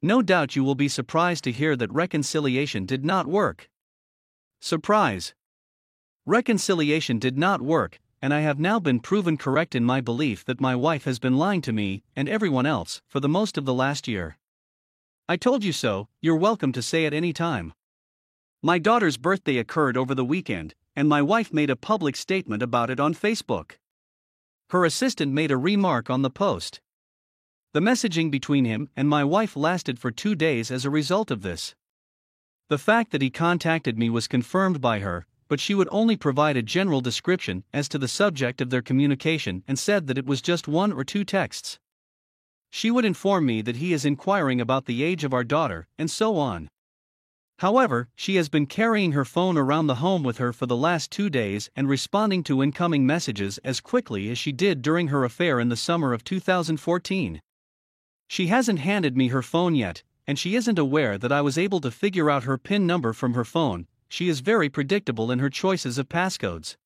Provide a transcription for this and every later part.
No doubt you will be surprised to hear that reconciliation did not work. Surprise! Reconciliation did not work, and I have now been proven correct in my belief that my wife has been lying to me and everyone else for the most of the last year. I told you so, you're welcome to say it any time. My daughter's birthday occurred over the weekend, and my wife made a public statement about it on Facebook. Her assistant made a remark on the post. The messaging between him and my wife lasted for two days as a result of this. The fact that he contacted me was confirmed by her, but she would only provide a general description as to the subject of their communication and said that it was just one or two texts. She would inform me that he is inquiring about the age of our daughter, and so on. However, she has been carrying her phone around the home with her for the last two days and responding to incoming messages as quickly as she did during her affair in the summer of 2014. She hasn't handed me her phone yet, and she isn't aware that I was able to figure out her PIN number from her phone, she is very predictable in her choices of passcodes.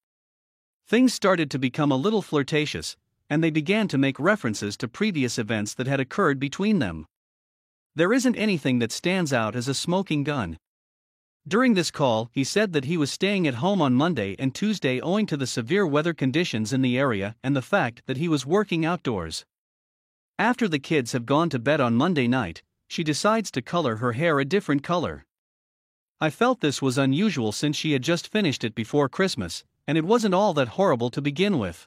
Things started to become a little flirtatious, and they began to make references to previous events that had occurred between them. There isn't anything that stands out as a smoking gun. During this call, he said that he was staying at home on Monday and Tuesday owing to the severe weather conditions in the area and the fact that he was working outdoors. After the kids have gone to bed on Monday night, she decides to color her hair a different color. I felt this was unusual since she had just finished it before Christmas, and it wasn't all that horrible to begin with.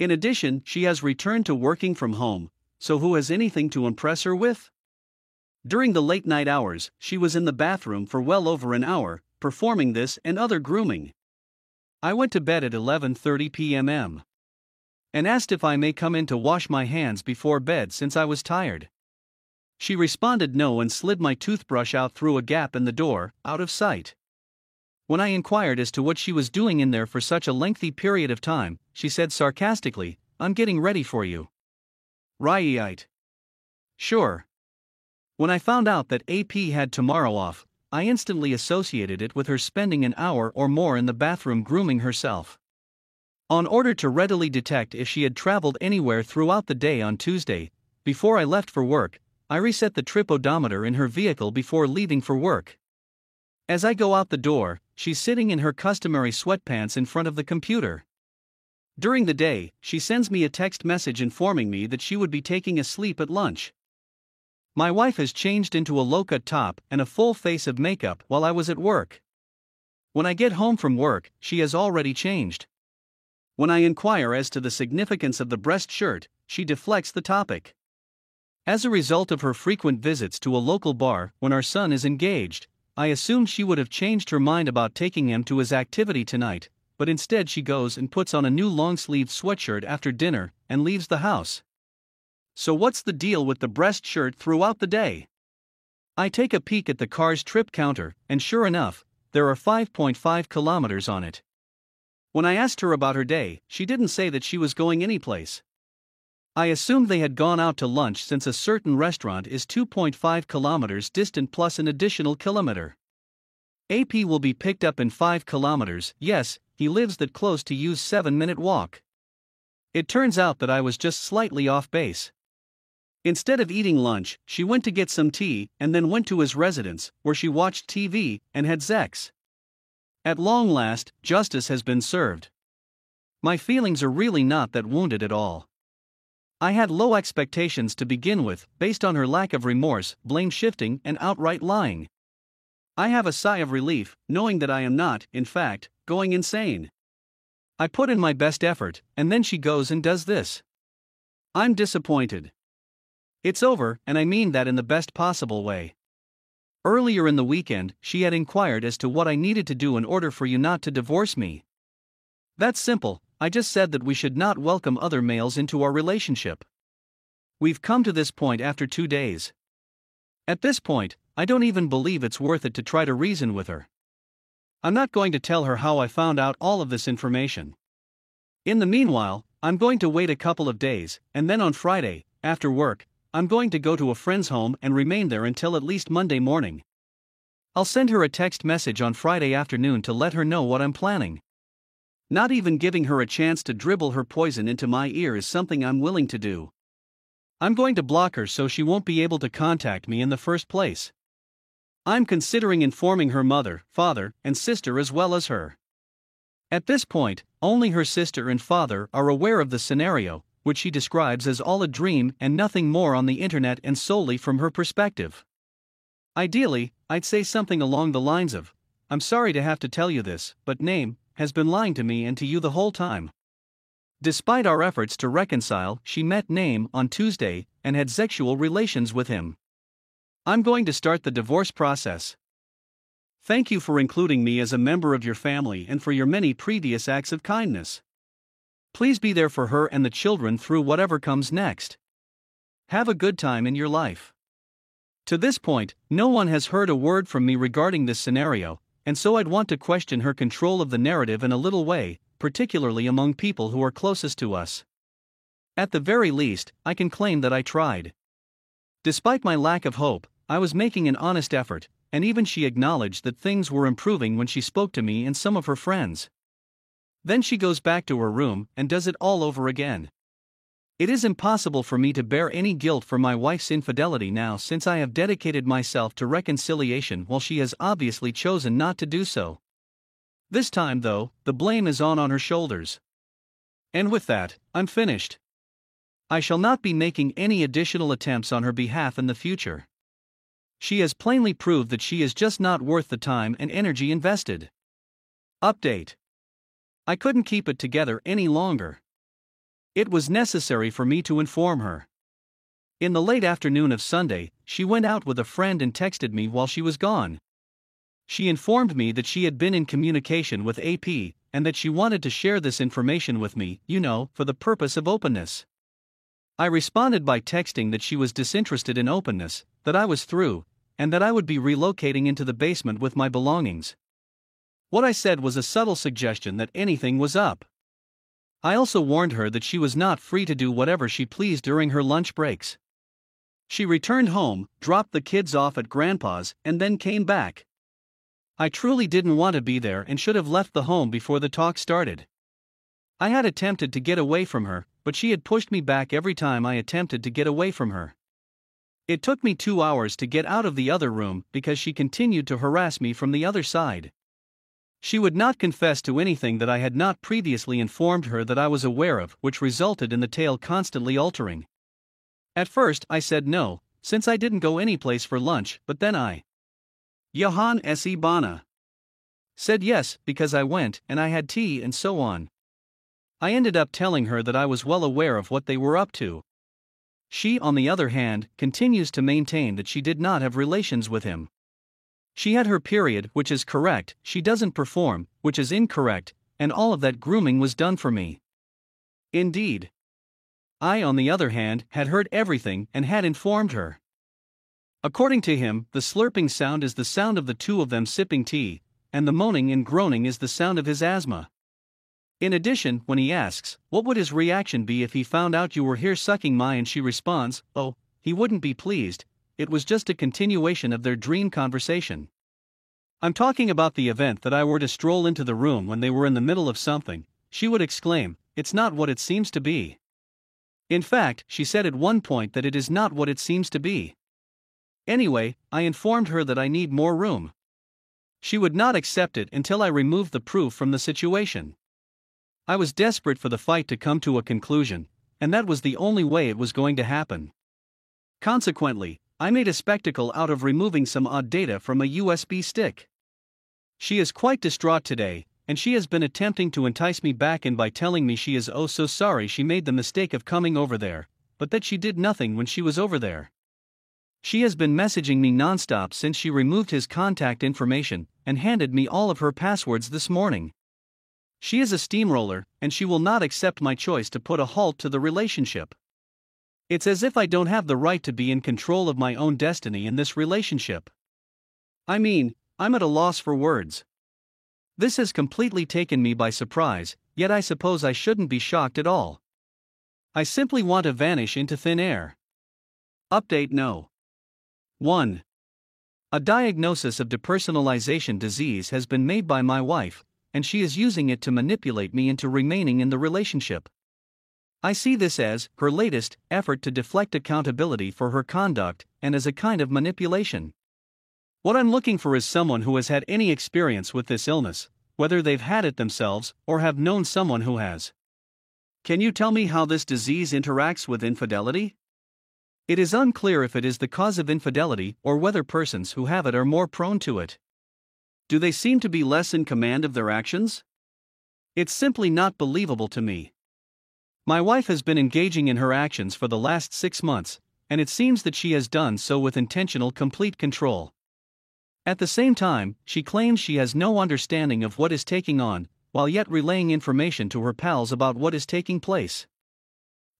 In addition, she has returned to working from home, so who has anything to impress her with? During the late night hours, she was in the bathroom for well over an hour, performing this and other grooming. I went to bed at 11:30 p.m. and asked if I may come in to wash my hands before bed since I was tired. She responded no and slid my toothbrush out through a gap in the door, out of sight. When I inquired as to what she was doing in there for such a lengthy period of time, she said sarcastically, I'm getting ready for you. Ryeite. Sure. When I found out that AP had tomorrow off, I instantly associated it with her spending an hour or more in the bathroom grooming herself. On order to readily detect if she had traveled anywhere throughout the day on Tuesday, before I left for work, I reset the trip odometer in her vehicle before leaving for work. As I go out the door, she's sitting in her customary sweatpants in front of the computer. During the day, she sends me a text message informing me that she would be taking a sleep at lunch. My wife has changed into a low cut top and a full face of makeup while I was at work. When I get home from work, she has already changed. When I inquire as to the significance of the breast shirt, she deflects the topic. As a result of her frequent visits to a local bar when our son is engaged, I assumed she would have changed her mind about taking him to his activity tonight, but instead she goes and puts on a new long sleeved sweatshirt after dinner and leaves the house. So, what's the deal with the breast shirt throughout the day? I take a peek at the car's trip counter, and sure enough, there are 5.5 kilometers on it. When I asked her about her day, she didn't say that she was going anyplace. I assumed they had gone out to lunch since a certain restaurant is 2.5 kilometers distant plus an additional kilometer. AP will be picked up in 5 kilometers, yes, he lives that close to use 7 minute walk. It turns out that I was just slightly off base. Instead of eating lunch, she went to get some tea and then went to his residence, where she watched TV and had sex. At long last, justice has been served. My feelings are really not that wounded at all. I had low expectations to begin with, based on her lack of remorse, blame shifting, and outright lying. I have a sigh of relief, knowing that I am not, in fact, going insane. I put in my best effort, and then she goes and does this. I'm disappointed. It's over, and I mean that in the best possible way. Earlier in the weekend, she had inquired as to what I needed to do in order for you not to divorce me. That's simple, I just said that we should not welcome other males into our relationship. We've come to this point after two days. At this point, I don't even believe it's worth it to try to reason with her. I'm not going to tell her how I found out all of this information. In the meanwhile, I'm going to wait a couple of days, and then on Friday, after work, I'm going to go to a friend's home and remain there until at least Monday morning. I'll send her a text message on Friday afternoon to let her know what I'm planning. Not even giving her a chance to dribble her poison into my ear is something I'm willing to do. I'm going to block her so she won't be able to contact me in the first place. I'm considering informing her mother, father, and sister as well as her. At this point, only her sister and father are aware of the scenario, which she describes as all a dream and nothing more on the internet and solely from her perspective. Ideally, I'd say something along the lines of I'm sorry to have to tell you this, but Name has been lying to me and to you the whole time. Despite our efforts to reconcile, she met Name on Tuesday and had sexual relations with him. I'm going to start the divorce process. Thank you for including me as a member of your family and for your many previous acts of kindness. Please be there for her and the children through whatever comes next. Have a good time in your life. To this point, no one has heard a word from me regarding this scenario, and so I'd want to question her control of the narrative in a little way, particularly among people who are closest to us. At the very least, I can claim that I tried. Despite my lack of hope, I was making an honest effort, and even she acknowledged that things were improving when she spoke to me and some of her friends. Then she goes back to her room and does it all over again. It is impossible for me to bear any guilt for my wife's infidelity now since I have dedicated myself to reconciliation while she has obviously chosen not to do so. This time, though, the blame is on on her shoulders. And with that, I'm finished. I shall not be making any additional attempts on her behalf in the future. She has plainly proved that she is just not worth the time and energy invested. Update I couldn't keep it together any longer. It was necessary for me to inform her. In the late afternoon of Sunday, she went out with a friend and texted me while she was gone. She informed me that she had been in communication with AP and that she wanted to share this information with me, you know, for the purpose of openness. I responded by texting that she was disinterested in openness, that I was through, and that I would be relocating into the basement with my belongings. What I said was a subtle suggestion that anything was up. I also warned her that she was not free to do whatever she pleased during her lunch breaks. She returned home, dropped the kids off at grandpa's, and then came back. I truly didn't want to be there and should have left the home before the talk started. I had attempted to get away from her, but she had pushed me back every time I attempted to get away from her. It took me two hours to get out of the other room because she continued to harass me from the other side. She would not confess to anything that I had not previously informed her that I was aware of, which resulted in the tale constantly altering. At first, I said no, since I didn't go anyplace for lunch, but then I. Johan S. Bana. Said yes, because I went, and I had tea and so on. I ended up telling her that I was well aware of what they were up to. She, on the other hand, continues to maintain that she did not have relations with him. She had her period, which is correct, she doesn't perform, which is incorrect, and all of that grooming was done for me. Indeed. I, on the other hand, had heard everything and had informed her. According to him, the slurping sound is the sound of the two of them sipping tea, and the moaning and groaning is the sound of his asthma. In addition, when he asks, What would his reaction be if he found out you were here sucking my and she responds, Oh, he wouldn't be pleased, it was just a continuation of their dream conversation. I'm talking about the event that I were to stroll into the room when they were in the middle of something, she would exclaim, It's not what it seems to be. In fact, she said at one point that it is not what it seems to be. Anyway, I informed her that I need more room. She would not accept it until I removed the proof from the situation. I was desperate for the fight to come to a conclusion, and that was the only way it was going to happen. Consequently, I made a spectacle out of removing some odd data from a USB stick. She is quite distraught today, and she has been attempting to entice me back in by telling me she is oh so sorry she made the mistake of coming over there, but that she did nothing when she was over there. She has been messaging me nonstop since she removed his contact information and handed me all of her passwords this morning. She is a steamroller, and she will not accept my choice to put a halt to the relationship. It's as if I don't have the right to be in control of my own destiny in this relationship. I mean, I'm at a loss for words. This has completely taken me by surprise, yet I suppose I shouldn't be shocked at all. I simply want to vanish into thin air. Update No. 1. A diagnosis of depersonalization disease has been made by my wife, and she is using it to manipulate me into remaining in the relationship. I see this as her latest effort to deflect accountability for her conduct and as a kind of manipulation. What I'm looking for is someone who has had any experience with this illness, whether they've had it themselves or have known someone who has. Can you tell me how this disease interacts with infidelity? It is unclear if it is the cause of infidelity or whether persons who have it are more prone to it. Do they seem to be less in command of their actions? It's simply not believable to me. My wife has been engaging in her actions for the last six months, and it seems that she has done so with intentional complete control. At the same time, she claims she has no understanding of what is taking on, while yet relaying information to her pals about what is taking place.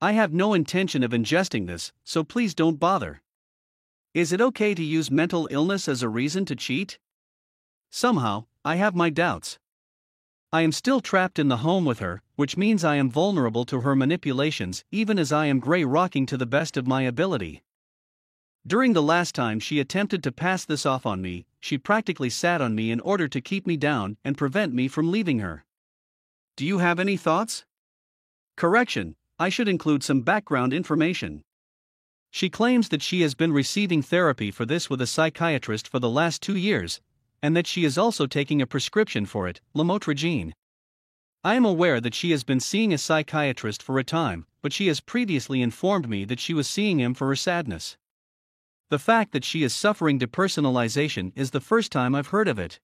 I have no intention of ingesting this, so please don't bother. Is it okay to use mental illness as a reason to cheat? Somehow, I have my doubts. I am still trapped in the home with her, which means I am vulnerable to her manipulations even as I am grey rocking to the best of my ability. During the last time she attempted to pass this off on me, she practically sat on me in order to keep me down and prevent me from leaving her. Do you have any thoughts? Correction, I should include some background information. She claims that she has been receiving therapy for this with a psychiatrist for the last two years, and that she is also taking a prescription for it, lamotrigine. I am aware that she has been seeing a psychiatrist for a time, but she has previously informed me that she was seeing him for her sadness. The fact that she is suffering depersonalization is the first time I've heard of it.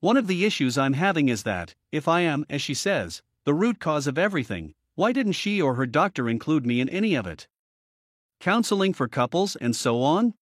One of the issues I'm having is that, if I am, as she says, the root cause of everything, why didn't she or her doctor include me in any of it? Counseling for couples and so on?